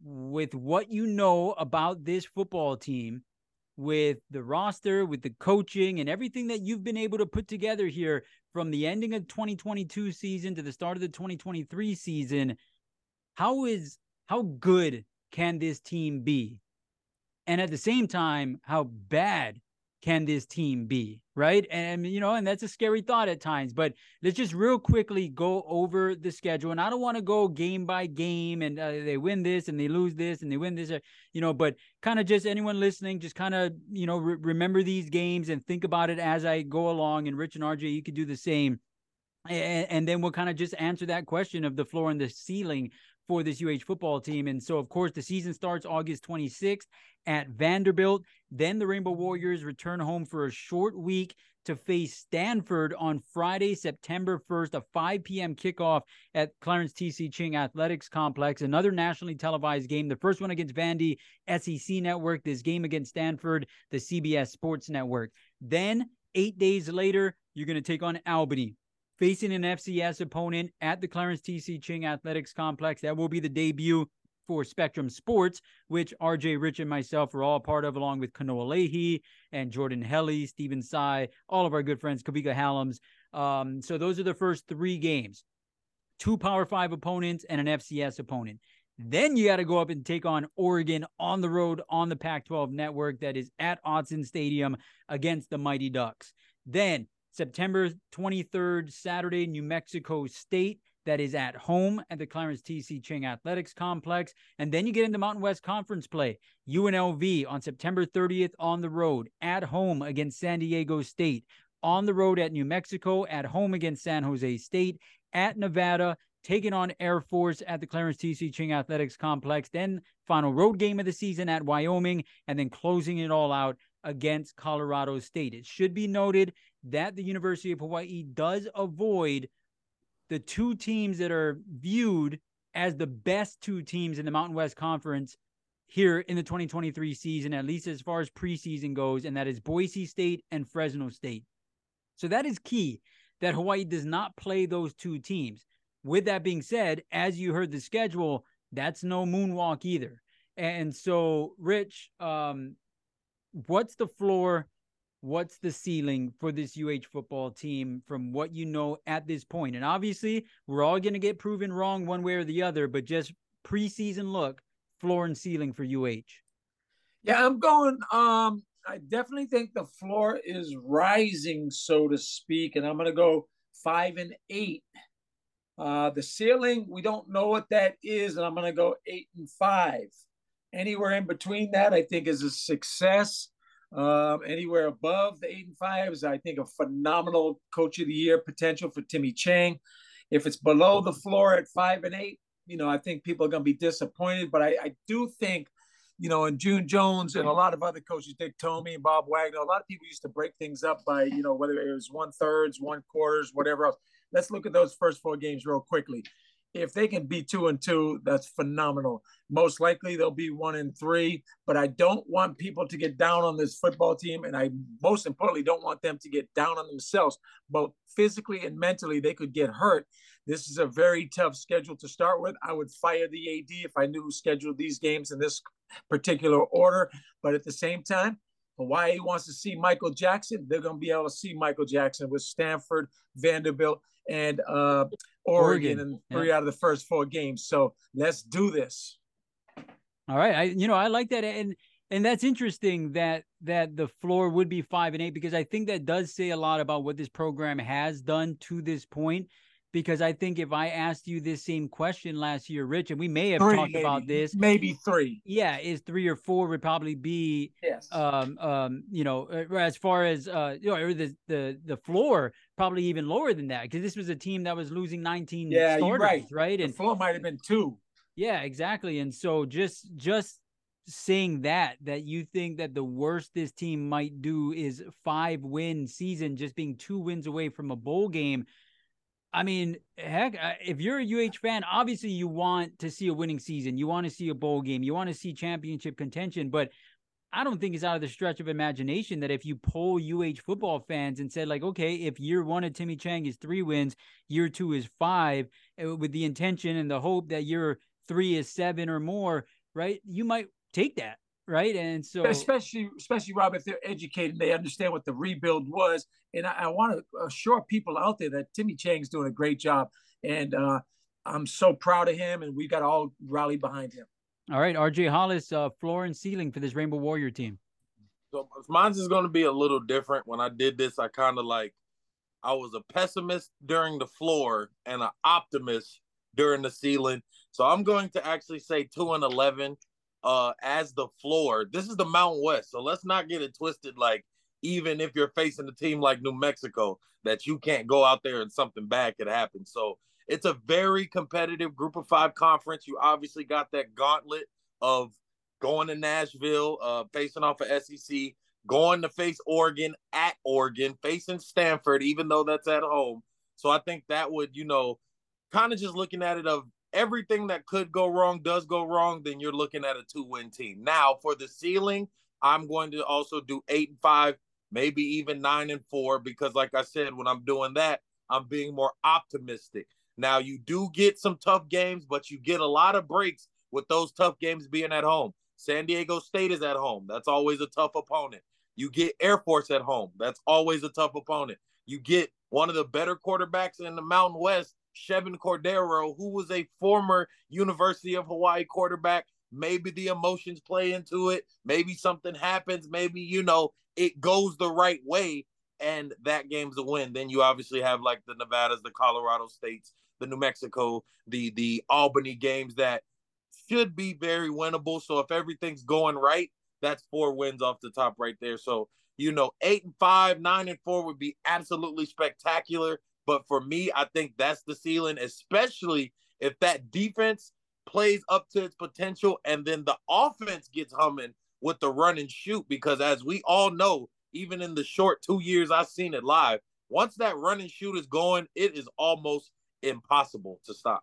with what you know about this football team, with the roster, with the coaching, and everything that you've been able to put together here from the ending of 2022 season to the start of the 2023 season, how is how good can this team be? And at the same time, how bad can this team be? Right. And, you know, and that's a scary thought at times. But let's just real quickly go over the schedule. And I don't want to go game by game and uh, they win this and they lose this and they win this, uh, you know, but kind of just anyone listening, just kind of, you know, re- remember these games and think about it as I go along. And Rich and RJ, you could do the same. And, and then we'll kind of just answer that question of the floor and the ceiling for this UH football team. And so, of course, the season starts August 26th at Vanderbilt. Then the Rainbow Warriors return home for a short week to face Stanford on Friday, September 1st, a 5 p.m. kickoff at Clarence T.C. Ching Athletics Complex. Another nationally televised game. The first one against Vandy, SEC Network. This game against Stanford, the CBS Sports Network. Then, eight days later, you're going to take on Albany facing an FCS opponent at the Clarence T.C. Ching Athletics Complex. That will be the debut for Spectrum Sports, which RJ Rich and myself are all part of, along with Kanoa Leahy and Jordan Helly, Stephen Sai, all of our good friends, Kavika Hallams. Um, so those are the first three games two Power Five opponents and an FCS opponent. Then you got to go up and take on Oregon on the road on the Pac 12 network that is at Autzen Stadium against the Mighty Ducks. Then September 23rd, Saturday, New Mexico State. That is at home at the Clarence TC Ching Athletics Complex. And then you get into Mountain West Conference play. UNLV on September 30th on the road, at home against San Diego State, on the road at New Mexico, at home against San Jose State, at Nevada, taking on Air Force at the Clarence TC Ching Athletics Complex. Then final road game of the season at Wyoming, and then closing it all out against Colorado State. It should be noted that the University of Hawaii does avoid the two teams that are viewed as the best two teams in the Mountain West Conference here in the 2023 season, at least as far as preseason goes, and that is Boise State and Fresno State. So that is key that Hawaii does not play those two teams. With that being said, as you heard the schedule, that's no moonwalk either. And so, Rich, um, what's the floor? What's the ceiling for this UH football team from what you know at this point? And obviously, we're all going to get proven wrong one way or the other, but just preseason look, floor and ceiling for UH. Yeah, I'm going. Um, I definitely think the floor is rising, so to speak, and I'm going to go five and eight. Uh, the ceiling, we don't know what that is, and I'm going to go eight and five. Anywhere in between that, I think, is a success. Um, anywhere above the eight and five is, I think, a phenomenal coach of the year potential for Timmy Chang. If it's below the floor at five and eight, you know, I think people are going to be disappointed. But I, I do think, you know, and June Jones and a lot of other coaches, Dick Tomey and Bob Wagner, a lot of people used to break things up by, you know, whether it was one thirds, one quarters, whatever else. Let's look at those first four games real quickly if they can be two and two, that's phenomenal. Most likely they'll be one and three, but I don't want people to get down on this football team. And I most importantly don't want them to get down on themselves, both physically and mentally. They could get hurt. This is a very tough schedule to start with. I would fire the AD if I knew who scheduled these games in this particular order. But at the same time, Hawaii wants to see Michael Jackson. They're going to be able to see Michael Jackson with Stanford, Vanderbilt, and uh, Oregon, Oregon in three yeah. out of the first four games. So let's do this. All right, I you know I like that, and and that's interesting that that the floor would be five and eight because I think that does say a lot about what this program has done to this point. Because I think if I asked you this same question last year, Rich, and we may have three, talked maybe, about this, maybe three. Yeah, is three or four would probably be yes. Um, um, you know, uh, as far as uh, you know, the the the floor probably even lower than that because this was a team that was losing 19 yeah, starters, right. right? The and floor might have been two. Yeah, exactly. And so just just saying that that you think that the worst this team might do is five win season, just being two wins away from a bowl game I mean, heck, if you're a UH fan, obviously you want to see a winning season. You want to see a bowl game. You want to see championship contention. But I don't think it's out of the stretch of imagination that if you poll UH football fans and said, like, okay, if year one of Timmy Chang is three wins, year two is five, eh, with the intention and the hope that year three is seven or more, right? You might take that right? And so, especially, especially Rob, if they're educated, they understand what the rebuild was. And I, I want to assure people out there that Timmy Chang's doing a great job, and uh, I'm so proud of him, and we got all rallied behind him. All right, RJ Hollis, uh, floor and ceiling for this Rainbow Warrior team. So mine's is going to be a little different. When I did this, I kind of like I was a pessimist during the floor and an optimist during the ceiling. So I'm going to actually say two and eleven uh as the floor. This is the Mountain West, so let's not get it twisted. Like even if you're facing a team like New Mexico, that you can't go out there and something bad could happen. So it's a very competitive Group of Five conference. You obviously got that gauntlet of going to Nashville, uh, facing off of SEC, going to face Oregon at Oregon, facing Stanford, even though that's at home. So I think that would, you know, kind of just looking at it of everything that could go wrong does go wrong, then you're looking at a two win team. Now, for the ceiling, I'm going to also do eight and five, maybe even nine and four, because, like I said, when I'm doing that, I'm being more optimistic. Now, you do get some tough games, but you get a lot of breaks with those tough games being at home. San Diego State is at home. That's always a tough opponent. You get Air Force at home. That's always a tough opponent. You get one of the better quarterbacks in the Mountain West Chevan Cordeiro, who was a former University of Hawaii quarterback. Maybe the emotions play into it. Maybe something happens. Maybe, you know, it goes the right way and that game's a win. Then you obviously have like the Nevadas, the Colorado States, the New Mexico, the the Albany games that should be very winnable. So if everything's going right, that's four wins off the top right there. So, you know, eight and five, nine and four would be absolutely spectacular. But for me, I think that's the ceiling, especially if that defense plays up to its potential and then the offense gets humming with the run and shoot. Because as we all know, even in the short two years I've seen it live, once that run and shoot is going, it is almost impossible to stop.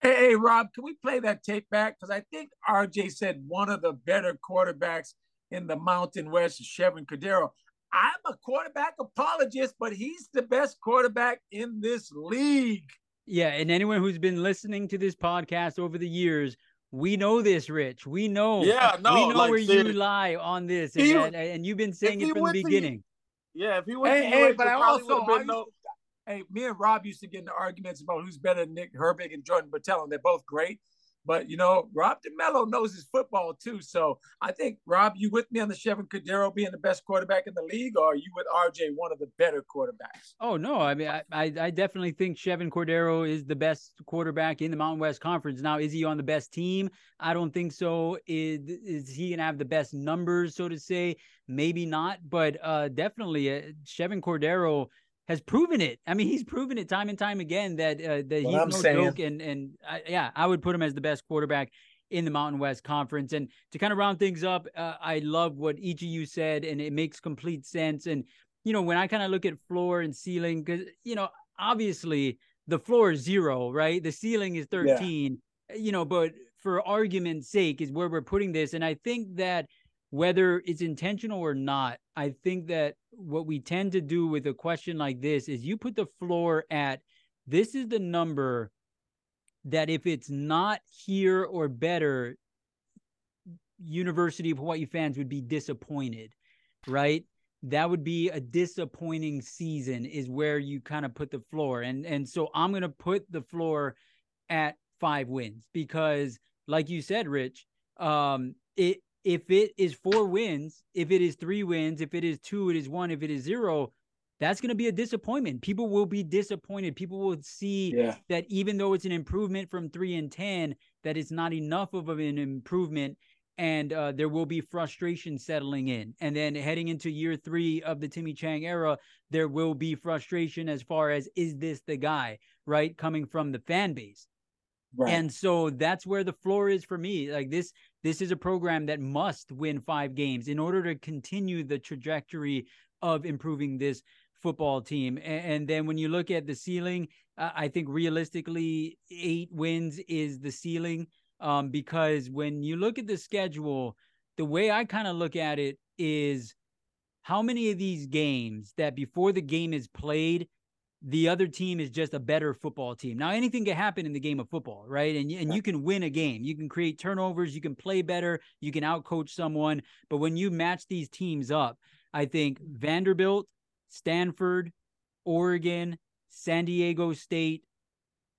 Hey, hey Rob, can we play that tape back? Because I think RJ said one of the better quarterbacks in the Mountain West is Chevan Cordeiro. I'm a quarterback apologist, but he's the best quarterback in this league. Yeah, and anyone who's been listening to this podcast over the years, we know this, Rich. We know. Yeah, no, we know like, where you lie on this, and, he, and, and, you've been saying it from the beginning. yeah, if he went hey, to hey, but I also, I no... hey, me and Rob used to get into arguments about who's better than Nick Herbig and Jordan Botelho. They're both great. But you know, Rob DeMello knows his football too. So I think Rob, you with me on the Chevan Cordeiro being the best quarterback in the league, or are you with RJ, one of the better quarterbacks? Oh no, I mean I, I definitely think Chevan Cordeiro is the best quarterback in the Mountain West Conference. Now, is he on the best team? I don't think so. Is is he gonna have the best numbers, so to say? Maybe not, but uh, definitely uh, Chevan Cordeiro has proven it. I mean, he's proven it time and time again that uh, that he's I'm no saying. joke. And and uh, yeah, I would put him as the best quarterback in the Mountain West Conference. And to kind of round things up, uh, I love what each of you said, and it makes complete sense. And you know, when I kind of look at floor and ceiling, because you know, obviously the floor is zero, right? The ceiling is thirteen. Yeah. You know, but for argument's sake, is where we're putting this. And I think that whether it's intentional or not, I think that what we tend to do with a question like this is you put the floor at this is the number that if it's not here or better, University of Hawaii fans would be disappointed, right? That would be a disappointing season, is where you kind of put the floor. And and so I'm gonna put the floor at five wins because, like you said, Rich, um, it if it is four wins, if it is three wins, if it is two, it is one, if it is zero, that's going to be a disappointment. People will be disappointed. People will see yeah. that even though it's an improvement from three and 10, that it's not enough of an improvement. And uh, there will be frustration settling in. And then heading into year three of the Timmy Chang era, there will be frustration as far as is this the guy, right? Coming from the fan base. Right. And so that's where the floor is for me. Like this, this is a program that must win five games in order to continue the trajectory of improving this football team. And, then when you look at the ceiling, uh, I think realistically, eight wins is the ceiling. Um, because when you look at the schedule, the way I kind of look at it is how many of these games that before the game is played, the other team is just a better football team. Now, anything can happen in the game of football, right? And, and you can win a game. You can create turnovers. You can play better. You can outcoach someone. But when you match these teams up, I think Vanderbilt, Stanford, Oregon, San Diego State,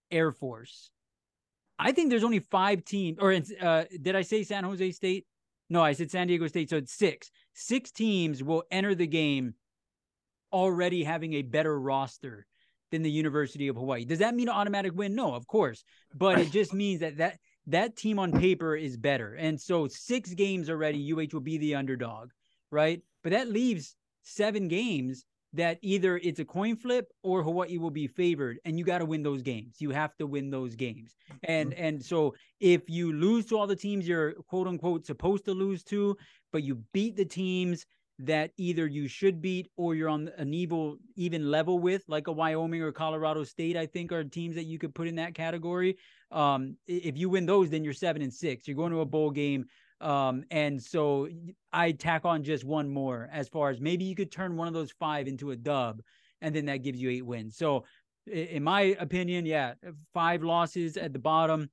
Air Force. I think there's only five teams, or uh, did I say San Jose State? No, I said San Diego State. So it's six. Six teams will enter the game already having a better roster than the University of Hawaii. Does that mean an automatic win? No, of course. But it just means that that that team on paper is better. And so six games already, UH will be the underdog, right? But that leaves seven games that either it's a coin flip or Hawaii will be favored and you got to win those games. You have to win those games. And mm-hmm. and so if you lose to all the teams you're quote unquote supposed to lose to, but you beat the teams that either you should beat or you're on an evil even level with like a Wyoming or Colorado State I think are teams that you could put in that category. Um if you win those then you're 7 and 6. You're going to a bowl game um, and so I tack on just one more as far as maybe you could turn one of those five into a dub, and then that gives you eight wins. So, in my opinion, yeah, five losses at the bottom,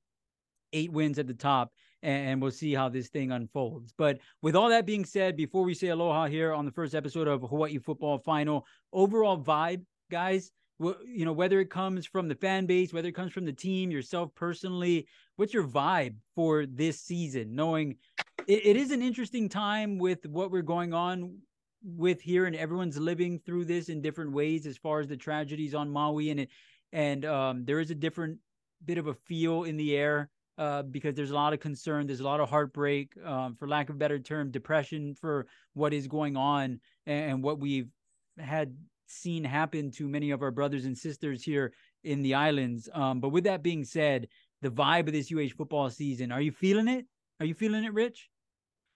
eight wins at the top, and we'll see how this thing unfolds. But with all that being said, before we say aloha here on the first episode of Hawaii Football Final, overall vibe, guys, you know, whether it comes from the fan base, whether it comes from the team, yourself personally, what's your vibe for this season? Knowing it, it is an interesting time with what we're going on with here, and everyone's living through this in different ways as far as the tragedies on Maui, and it, and um, there is a different bit of a feel in the air uh, because there's a lot of concern, there's a lot of heartbreak, um, for lack of a better term, depression for what is going on and, and what we've had seen happen to many of our brothers and sisters here in the islands. Um, but with that being said, the vibe of this UH football season, are you feeling it? Are you feeling it, Rich?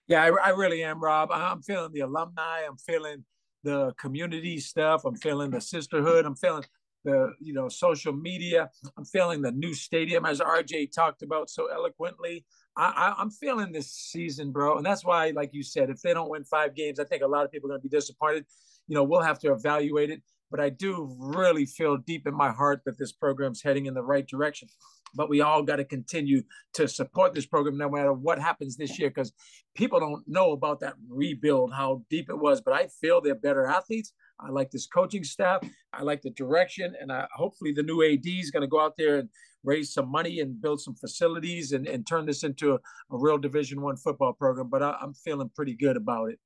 Yeah, I, I really am, Rob. I'm feeling the alumni. I'm feeling the community stuff. I'm feeling the sisterhood. I'm feeling the you know social media. I'm feeling the new stadium, as RJ talked about so eloquently. I, I, am feeling this season, bro, and that's why, like you said, if they don't win five games, I think a lot of people are going to be disappointed you know, we'll have to evaluate it. But I do really feel deep in my heart that this program's heading in the right direction. But we all got to continue to support this program no matter what happens this year because people don't know about that rebuild, how deep it was. But I feel they're better athletes. I like this coaching staff. I like the direction. And I, hopefully the new AD is going to go out there and raise some money and build some facilities and, and turn this into a, a real Division One football program. But I, I'm feeling pretty good about it.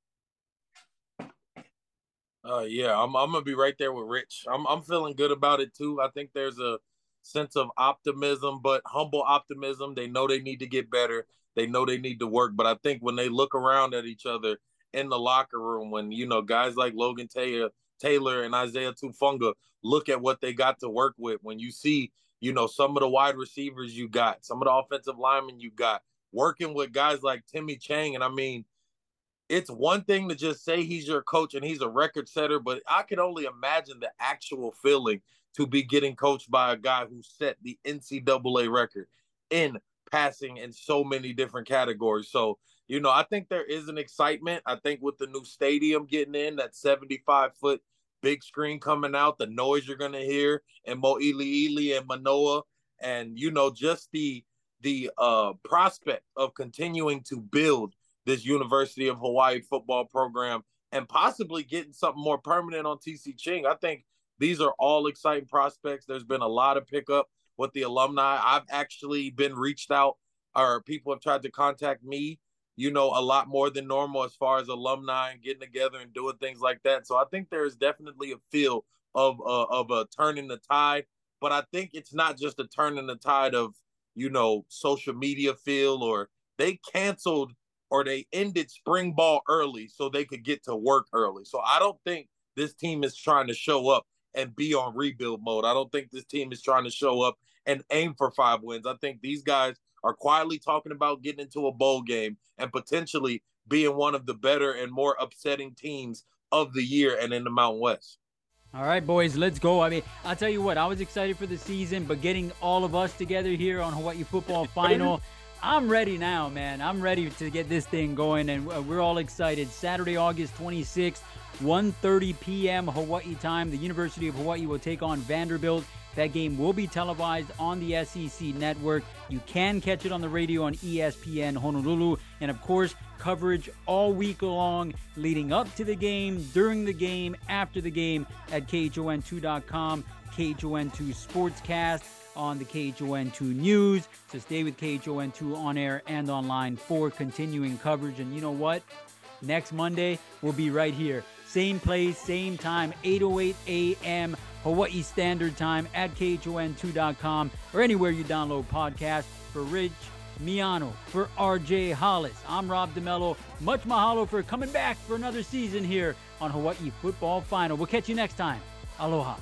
Uh, yeah, I'm I'm gonna be right there with Rich. I'm I'm feeling good about it too. I think there's a sense of optimism, but humble optimism. They know they need to get better. They know they need to work. But I think when they look around at each other in the locker room, when you know guys like Logan Taylor, Taylor and Isaiah Tufunga look at what they got to work with, when you see you know some of the wide receivers you got, some of the offensive linemen you got, working with guys like Timmy Chang, and I mean it's one thing to just say he's your coach and he's a record setter, but I can only imagine the actual feeling to be getting coached by a guy who set the NCAA record in passing in so many different categories. So, you know, I think there is an excitement. I think with the new stadium getting in, that 75 foot big screen coming out, the noise you're gonna hear in Mo'iliili and Manoa, and you know, just the the uh prospect of continuing to build this University of Hawaii football program and possibly getting something more permanent on TC Ching. I think these are all exciting prospects. There's been a lot of pickup with the alumni. I've actually been reached out, or people have tried to contact me you know, a lot more than normal as far as alumni and getting together and doing things like that. So I think there is definitely a feel of uh, of a turning the tide, but I think it's not just a turning the tide of you know social media feel or they canceled or they ended spring ball early so they could get to work early. So I don't think this team is trying to show up and be on rebuild mode. I don't think this team is trying to show up and aim for five wins. I think these guys are quietly talking about getting into a bowl game and potentially being one of the better and more upsetting teams of the year and in the Mountain West. All right, boys, let's go. I mean, I'll tell you what, I was excited for the season, but getting all of us together here on Hawaii Football Final, I'm ready now, man. I'm ready to get this thing going, and uh, we're all excited. Saturday, August 26th, 1.30 p.m. Hawaii time. The University of Hawaii will take on Vanderbilt. That game will be televised on the SEC network. You can catch it on the radio on ESPN Honolulu. And of course, coverage all week long leading up to the game, during the game, after the game at KHON2.com, KHON2 Sportscast on the KHON2 News. So stay with KHON2 on air and online for continuing coverage. And you know what? Next Monday, we'll be right here. Same place, same time, 8.08 a.m. Hawaii Standard Time at KHON2.com or anywhere you download podcasts. For Rich Miano, for RJ Hollis, I'm Rob DeMello. Much mahalo for coming back for another season here on Hawaii Football Final. We'll catch you next time. Aloha.